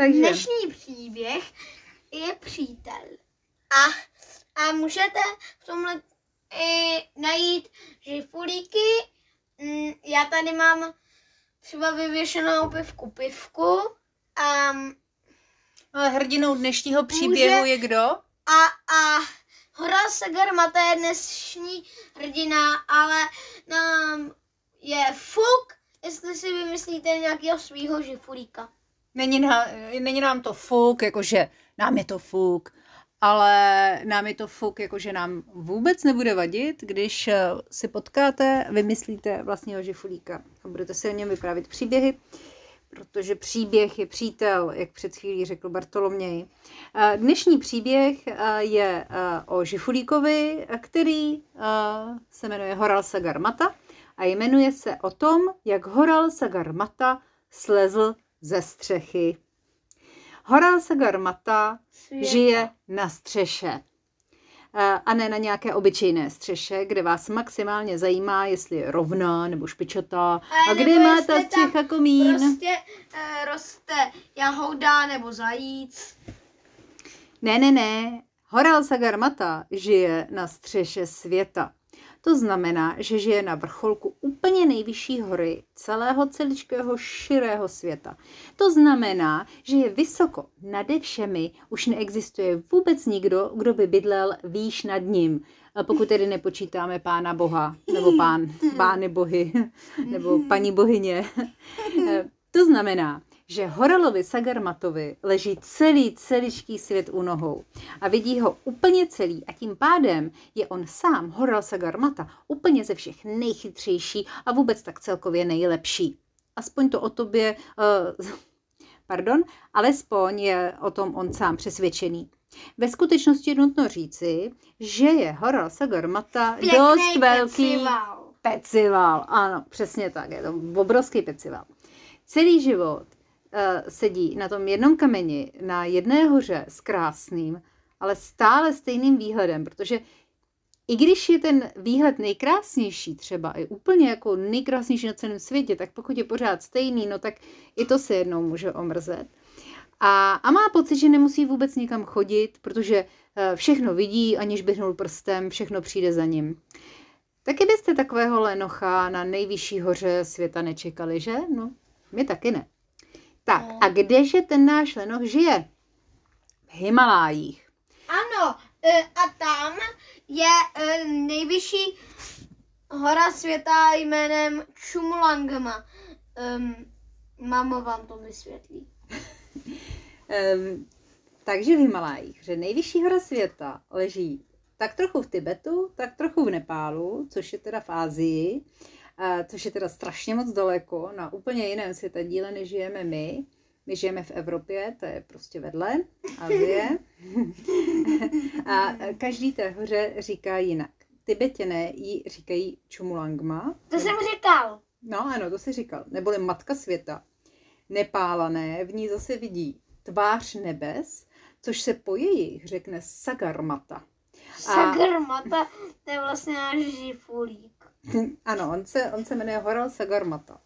Takže Dnešní příběh je přítel. A, a můžete v tomhle i najít žifulíky. Mm, Já tady mám třeba vyvěšenou pivku pivku. A, ale hrdinou dnešního příběhu Může- je kdo? a, a Hora Sagarmata je dnešní hrdina, ale nám je fuk, jestli si vymyslíte nějakého svého žifulíka. Není, na, není nám to fuk, jakože nám je to fuk, ale nám je to fuk, jakože nám vůbec nebude vadit, když eh, si potkáte, vymyslíte vlastního žifulíka a budete si o něm vyprávět příběhy, protože příběh je přítel, jak před chvílí řekl Bartoloměj. Eh, Dnešní příběh eh, je o žifulíkovi, který se jmenuje Horal Sagarmata a jmenuje se o tom, jak Horal Sagarmata slezl ze střechy. Horal Sagarmata Světa. žije na střeše. Eh, A ne na nějaké obyčejné střeše, kde vás maximálně zajímá, jestli je rovná nebo špičatá. A nebo kde má ta střecha komín. Prostě eh, roste jahoda nebo zajíc. Ne, ne, ne. Horal Sagarmata žije na střeše světa. To znamená, že žije na vrcholku úplně nejvyšší hory celého celičkého širého světa. To znamená, že je vysoko nade všemi, už neexistuje vůbec nikdo, kdo by bydlel výš nad ním. Pokud tedy nepočítáme pána boha, nebo pán, pány bohy, nebo paní bohyně. To znamená, že Horalovi Sagarmatovi leží celý celičký svět u nohou a vidí ho úplně celý a tím pádem je on sám, Horal Sagarmata, úplně ze všech nejchytřejší a vůbec tak celkově nejlepší. Aspoň to o tobě, uh, pardon, alespoň je o tom on sám přesvědčený. Ve skutečnosti je nutno říci, že je Horal Sagarmata dost velký pecival. pecival. Ano, přesně tak, je to obrovský pecival. Celý život sedí na tom jednom kameni, na jedné hoře s krásným, ale stále stejným výhledem, protože i když je ten výhled nejkrásnější třeba, i úplně jako nejkrásnější na celém světě, tak pokud je pořád stejný, no tak i to se jednou může omrzet. A, a má pocit, že nemusí vůbec nikam chodit, protože eh, všechno vidí, aniž by hnul prstem, všechno přijde za ním. Taky byste takového lenocha na nejvyšší hoře světa nečekali, že? No, my taky ne. Tak, No. a kdeže ten náš lenoch žije? V Himalájích. Ano, eh, a tam je eh, nejvyšší hora světa jménem Chumulangma. Um, máma vám to vysvětlí. Um, takže v Himalájích, že nejvyšší hora světa leží tak trochu v Tibetu, tak trochu v Nepálu, což je teda v Ázii, což je teda strašně moc daleko, na úplně jiném světadíle, než žijeme my. My žijeme v Evropě, to je prostě vedle, Azie. a každý té hoře říká jinak. Tibetěné jí říkají Chumulangma. To jsem říkal. No ano, to si říkal. Neboli Matka světa. Nepálané v ní zase vidí tvář nebes, což se po jejich řekne Sagarmata. Sagarmata, to je vlastně náš žifulík. Ano, on se, on se jmenuje Horal Sagarmata.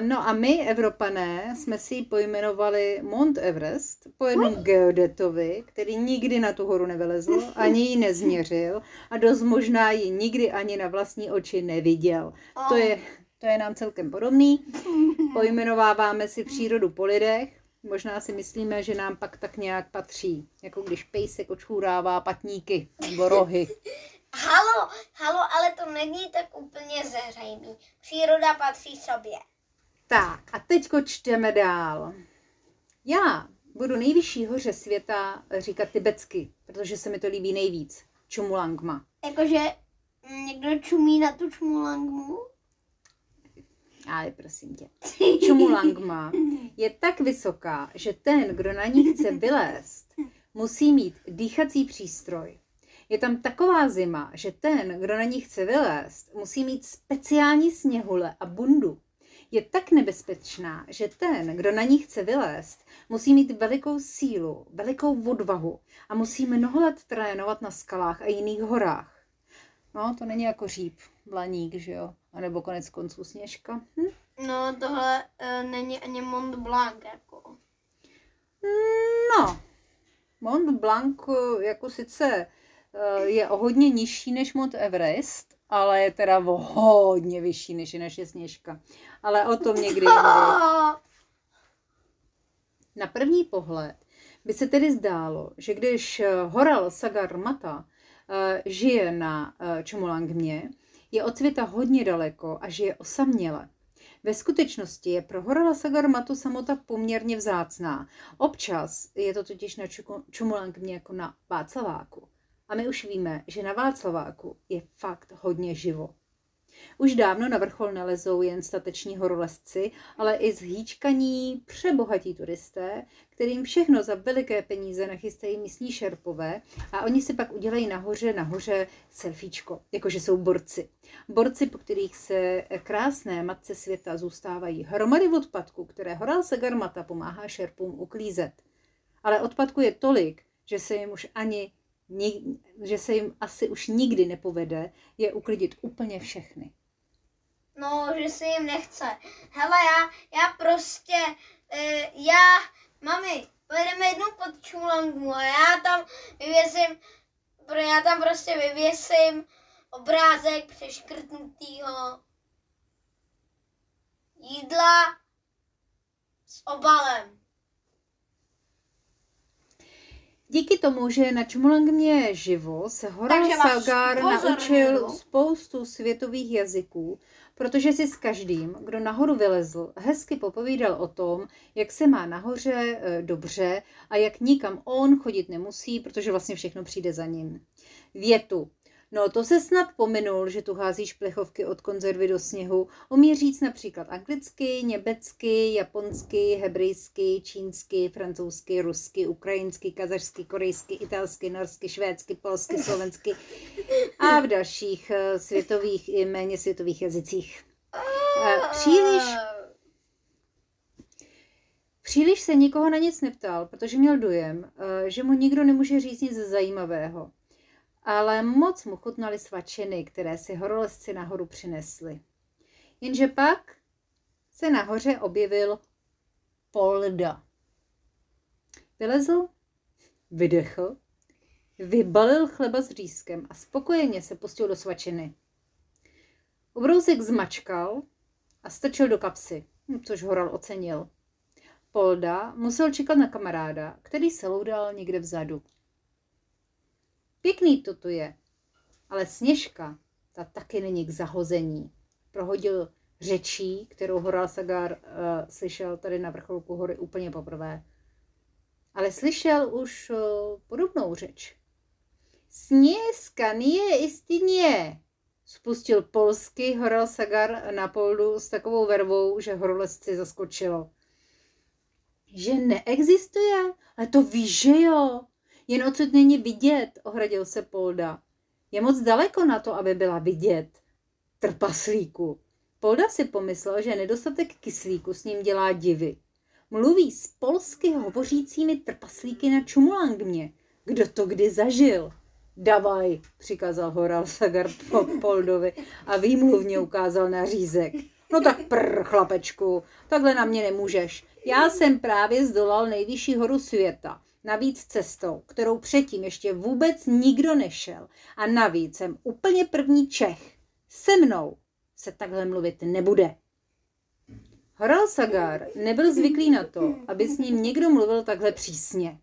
No a my, Evropané, jsme si ji pojmenovali Mount Everest po jednom geodetovi, který nikdy na tu horu nevylezl, ani ji nezměřil a dost možná ji nikdy ani na vlastní oči neviděl. To je, to je nám celkem podobný. Pojmenováváme si přírodu po lidech. Možná si myslíme, že nám pak tak nějak patří. Jako když pejsek očůrává patníky nebo rohy. Halo, halo, ale to není tak úplně zřejmý. Příroda patří sobě. Tak a teďko čteme dál. Já budu nejvyšší hoře světa říkat tibetsky, protože se mi to líbí nejvíc. Chumulangma. Jakože někdo čumí na tu čmulangmu. Ale prosím tě. Chumulangma je tak vysoká, že ten, kdo na ní chce vylézt, musí mít dýchací přístroj. Je tam taková zima, že ten, kdo na ní chce vylézt, musí mít speciální sněhule a bundu. Je tak nebezpečná, že ten, kdo na ní chce vylézt, musí mít velikou sílu, velikou odvahu a musí mnoho let trénovat na skalách a jiných horách. No, to není jako říp, blaník, že jo? A nebo konec konců sněžka. Hm? No tohle uh, není ani Mont Blanc, jako. No, Mont Blanc eh, jako sice je o hodně nižší než Mont Everest, ale je teda o hodně vyšší než je naše Sněžka. Ale o tom někdy. Na první pohled by se tedy zdálo, že když eh, Horal Sagar Mata eh, žije na eh, Čomolangmě, je od světa hodně daleko a žije osaměle. Ve skutečnosti je pro Horala Sagarmatu samota poměrně vzácná. Občas je to totiž na Čomolangmě jako na Václaváku. A my už víme, že na Václaváku je fakt hodně živo. Už dávno na vrchol nelezou jen stateční horolezci, ale i zhýčkaní přebohatí turisté, kterým všechno za veliké peníze nachystají místní šerpové a oni si pak udělají nahoře nahoře selfiečko, jakože jsou borci. Borci, po kterých se krásné matce světa zůstávají hromady odpadku, které Horal Segarmata pomáhá šerpům uklízet. Ale odpadku je tolik, že se jim už ani že se jim asi už nikdy nepovede je uklidit úplně všechny. No, že se jim nechce. Hele, já, já prostě, uh, já, mami, pojedeme jednou pod Čulangu a já tam vyvěsím, já tam prostě vyvěsím obrázek přeškrtnutýho jídla s obalem. Díky tomu, že na Čmolangmě živo, se Horal Sagar naučil spoustu světových jazyků, protože si s každým, kdo nahoru vylezl, hezky popovídal o tom, jak se má nahoře e, dobře a jak nikam on chodit nemusí, protože vlastně všechno přijde za ním. Větu No to se snad pominul, že tu házíš plechovky od konzervy do sněhu. Umí říct například anglicky, německy, japonsky, hebrejsky, čínsky, francouzsky, rusky, ukrajinsky, kazašsky, korejsky, italsky, norsky, švédsky, polsky, slovensky a v dalších eh, světových i méně světových jazycích. Eh, příliš Příliš se nikoho na nic neptal, protože měl dojem, eh, že mu nikdo nemůže říct nic zajímavého ale moc mu chutnaly svačiny, které si horolezci nahoru přinesli. Jenže pak se nahoře objevil Polda. Vylezl, vydechl, vybalil chleba s řízkem a spokojeně se pustil do svačiny. Ubrousek zmačkal a strčil do kapsy, což Horal ocenil. Polda musel čekat na kamaráda, který se loudal někde vzadu. Pěkný to tu je, ale Sněžka, ta taky není k zahození. Prohodil řečí, kterou Horal Sagar uh, slyšel tady na vrcholku hory úplně poprvé. Ale slyšel už uh, podobnou řeč. Sněžka nie istině, spustil polsky Horal Sagar na poldu s takovou vervou, že horolezci zaskočilo. Že neexistuje? Ale to víš, že jo? Jen odsud není vidět, ohradil se Polda. Je moc daleko na to, aby byla vidět. Trpaslíku. Polda si pomyslel, že nedostatek kyslíku s ním dělá divy. Mluví s polsky hovořícími trpaslíky na Čumulangmě. Kdo to kdy zažil? Davaj, přikázal Horal Sagar Poldovi a výmluvně ukázal na řízek. No tak prr, chlapečku, takhle na mě nemůžeš. Já jsem právě zdolal nejvyšší horu světa. Navíc cestou, kterou předtím ještě vůbec nikdo nešel. A navíc jsem úplně první Čech. Se mnou se takhle mluvit nebude. Horal Sagar nebyl zvyklý na to, aby s ním někdo mluvil takhle přísně.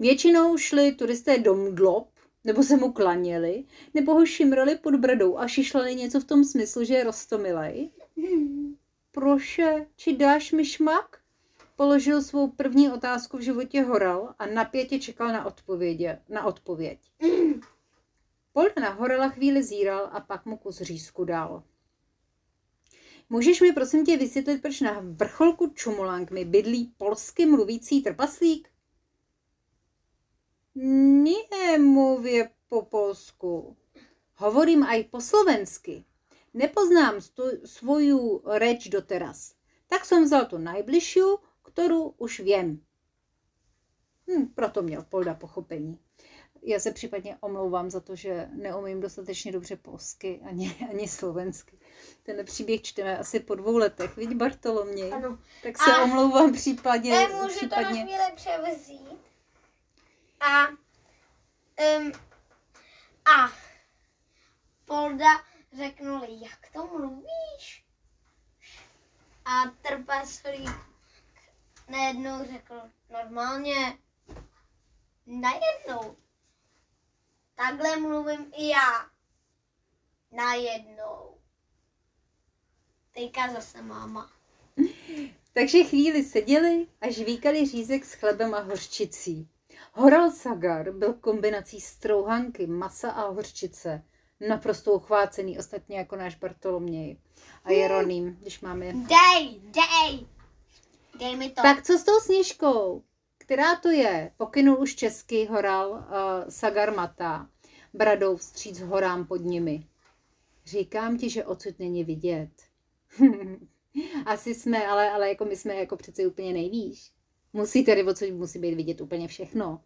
Většinou šli turisté do mdlob, nebo se mu klaněli, nebo ho šimrali pod bradou a šišlali něco v tom smyslu, že je rostomilej. Proše, či dáš mi šmak? Položil svou první otázku v životě Horal a napětě čekal na, odpovědě, na odpověď. Polda na Horala chvíli zíral a pak mu kus řízku dal. Můžeš mi prosím tě vysvětlit, proč na vrcholku Čumulang mi bydlí polsky mluvící trpaslík? Nie mluvě po polsku. Hovorím aj po slovensky. Nepoznám svoju reč doteraz. Tak som vzal tu najbližšiu, kterou už vím. Hm, proto měl Polda pochopení. Já se případně omlouvám za to, že neumím dostatečně dobře polsky ani, ani slovensky. Ten příběh čteme asi po dvou letech, vidí Bartoloměj. Ano. Tak se A- omlouvám případně. Ne, můžu to na případně. chvíli převzít. A, um, a Polda řeknul, jak to mluvíš? A trpaslík najednou řekl, normálně, najednou. Takhle mluvím i já. Najednou. Teďka zase máma. Takže chvíli seděli a žvíkali řízek s chlebem a hořčicí. Horal Sagar byl kombinací strouhanky, masa a hořčice. Naprosto uchvácený, ostatně jako náš Bartoloměj a Jeroným, když máme... Dej, dej. Dej mi to. Tak co s tou sněžkou? Která to je? Pokynul už česky horal uh, Sagar Mata, bradou vstříc horám pod nimi. Říkám ti, že odsud není vidět. Asi jsme, ale, ale jako my jsme jako přece úplně nejvýš. Musí tady odsud musí být vidět úplně všechno.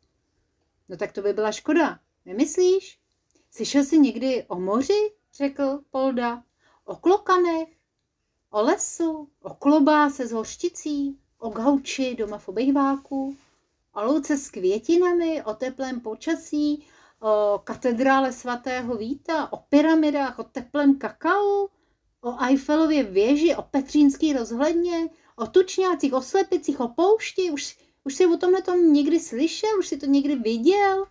No tak to by byla škoda, nemyslíš? Slyšel jsi někdy o moři, řekl Polda, o klokanech, o lesu, o klobáse s hořčicí, o gauči doma v obejváku, o louce s květinami, o teplém počasí, o katedrále svatého Víta, o pyramidách, o teplém kakao, o Eiffelově věži, o Petřínský rozhledně, o tučňácích, o slepicích, o poušti. Už, už jsi o tomhle tom někdy slyšel? Už jsi to někdy viděl?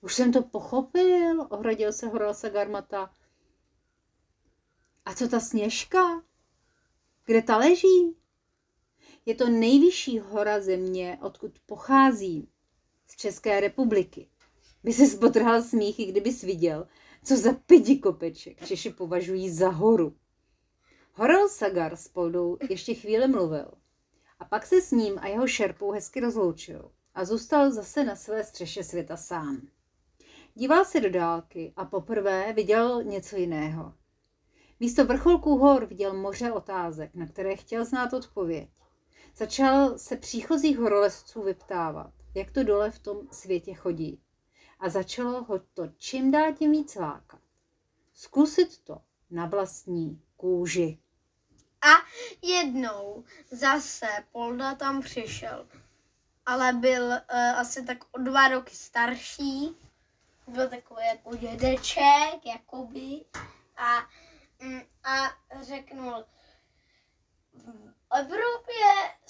Už jsem to pochopil, ohradil se Horalsa Garmata. A co ta sněžka? Kde ta leží? Je to nejvyšší hora země, odkud pocházím, z České republiky. By se spotrhal smíchy, kdybys viděl, co za pidi kopeček Češi považují za horu. Horal Sagar s Poldou ještě chvíli mluvil a pak se s ním a jeho šerpou hezky rozloučil a zůstal zase na své střeše světa sám. Díval se do dálky a poprvé viděl něco jiného. Místo vrcholků hor viděl moře otázek, na které chtěl znát odpověď. Začal se příchozích horolezců vyptávat, jak to dole v tom světě chodí. A začalo ho to čím dál tím víc lákat. Zkusit to na vlastní kůži. A jednou zase Polda tam přišel, ale byl uh, asi tak o dva roky starší. Byl takový jako dědeček, jakoby. A, mm, a řeknul, Evropě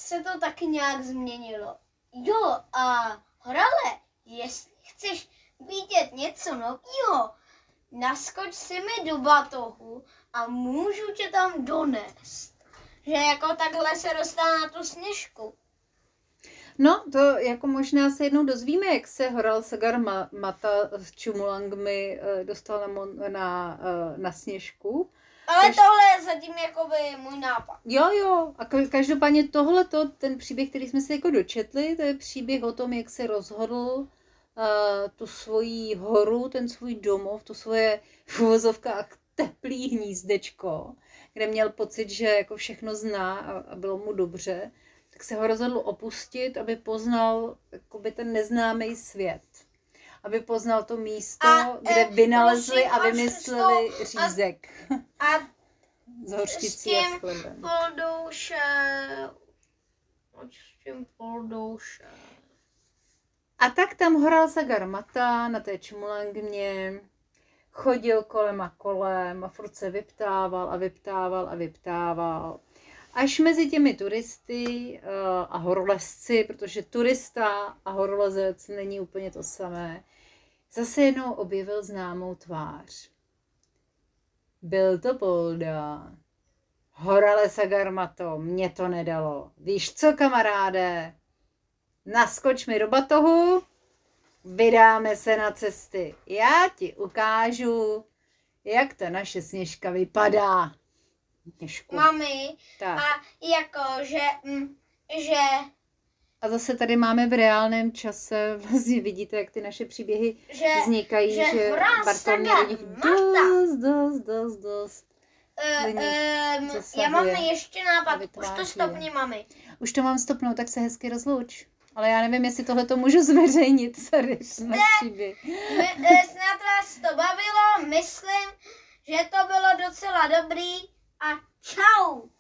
se to taky nějak změnilo. Jo, a Horale, jestli chceš vidět něco nového, naskoč si mi do batohu a můžu tě tam donést. Že jako takhle se dostane na tu sněžku. No, to jako možná se jednou dozvíme, jak se Horal Sagar Ma- Mata s Čumulangmi eh, dostal na, na, eh, na sněžku. Ale Takže- tohle je zatím jakoby můj nápad. Jo, jo. A ka- každopádně tohleto, ten příběh, který jsme si jako dočetli, to je příběh o tom, jak se rozhodl uh, tu svoji horu, ten svůj domov, to svoje v uvozovkách teplý hnízdečko, kde měl pocit, že jako všechno zná a, a bylo mu dobře, tak se ho rozhodl opustit, aby poznal jakoby ten neznámý svět. Aby poznal to místo, A, kde eh, vynalezli a vymysleli tou- řízek A s hořčicí a s chlebem. poldouše... S tím poldouše... A tak tam horal Sagar Mata na té čmulangmě, chodil kolem a kolem a furt se vyptával a vyptával a vyptával. Až mezi těmi turisty eh, a horolezci, protože turista a horolezec není úplně to samé, zase jednou objevil známou tvář. Byl to Polda. Horale Sagarmato, mě to nedalo. Víš co, kamaráde? Naskoč mi do batohu, vydáme se na cesty. Já ti ukážu, jak ta naše sněžka vypadá. Sněžku. Mami, Tak. a jako, že, mm, že A zase tady máme v reálném čase, vlastně vidíte, jak ty naše příběhy že, vznikají, že že saga do nich dost, dost, dost, dost. uh, um, já mám ještě nápad, už to stopni, mami. Už to mám stopnout, tak se hezky rozlouč. Ale já nevím, jestli tohle to můžu zveřejnit, sorry, na příběh. Snad vás to bavilo, myslím, že to bylo docela dobrý a čau.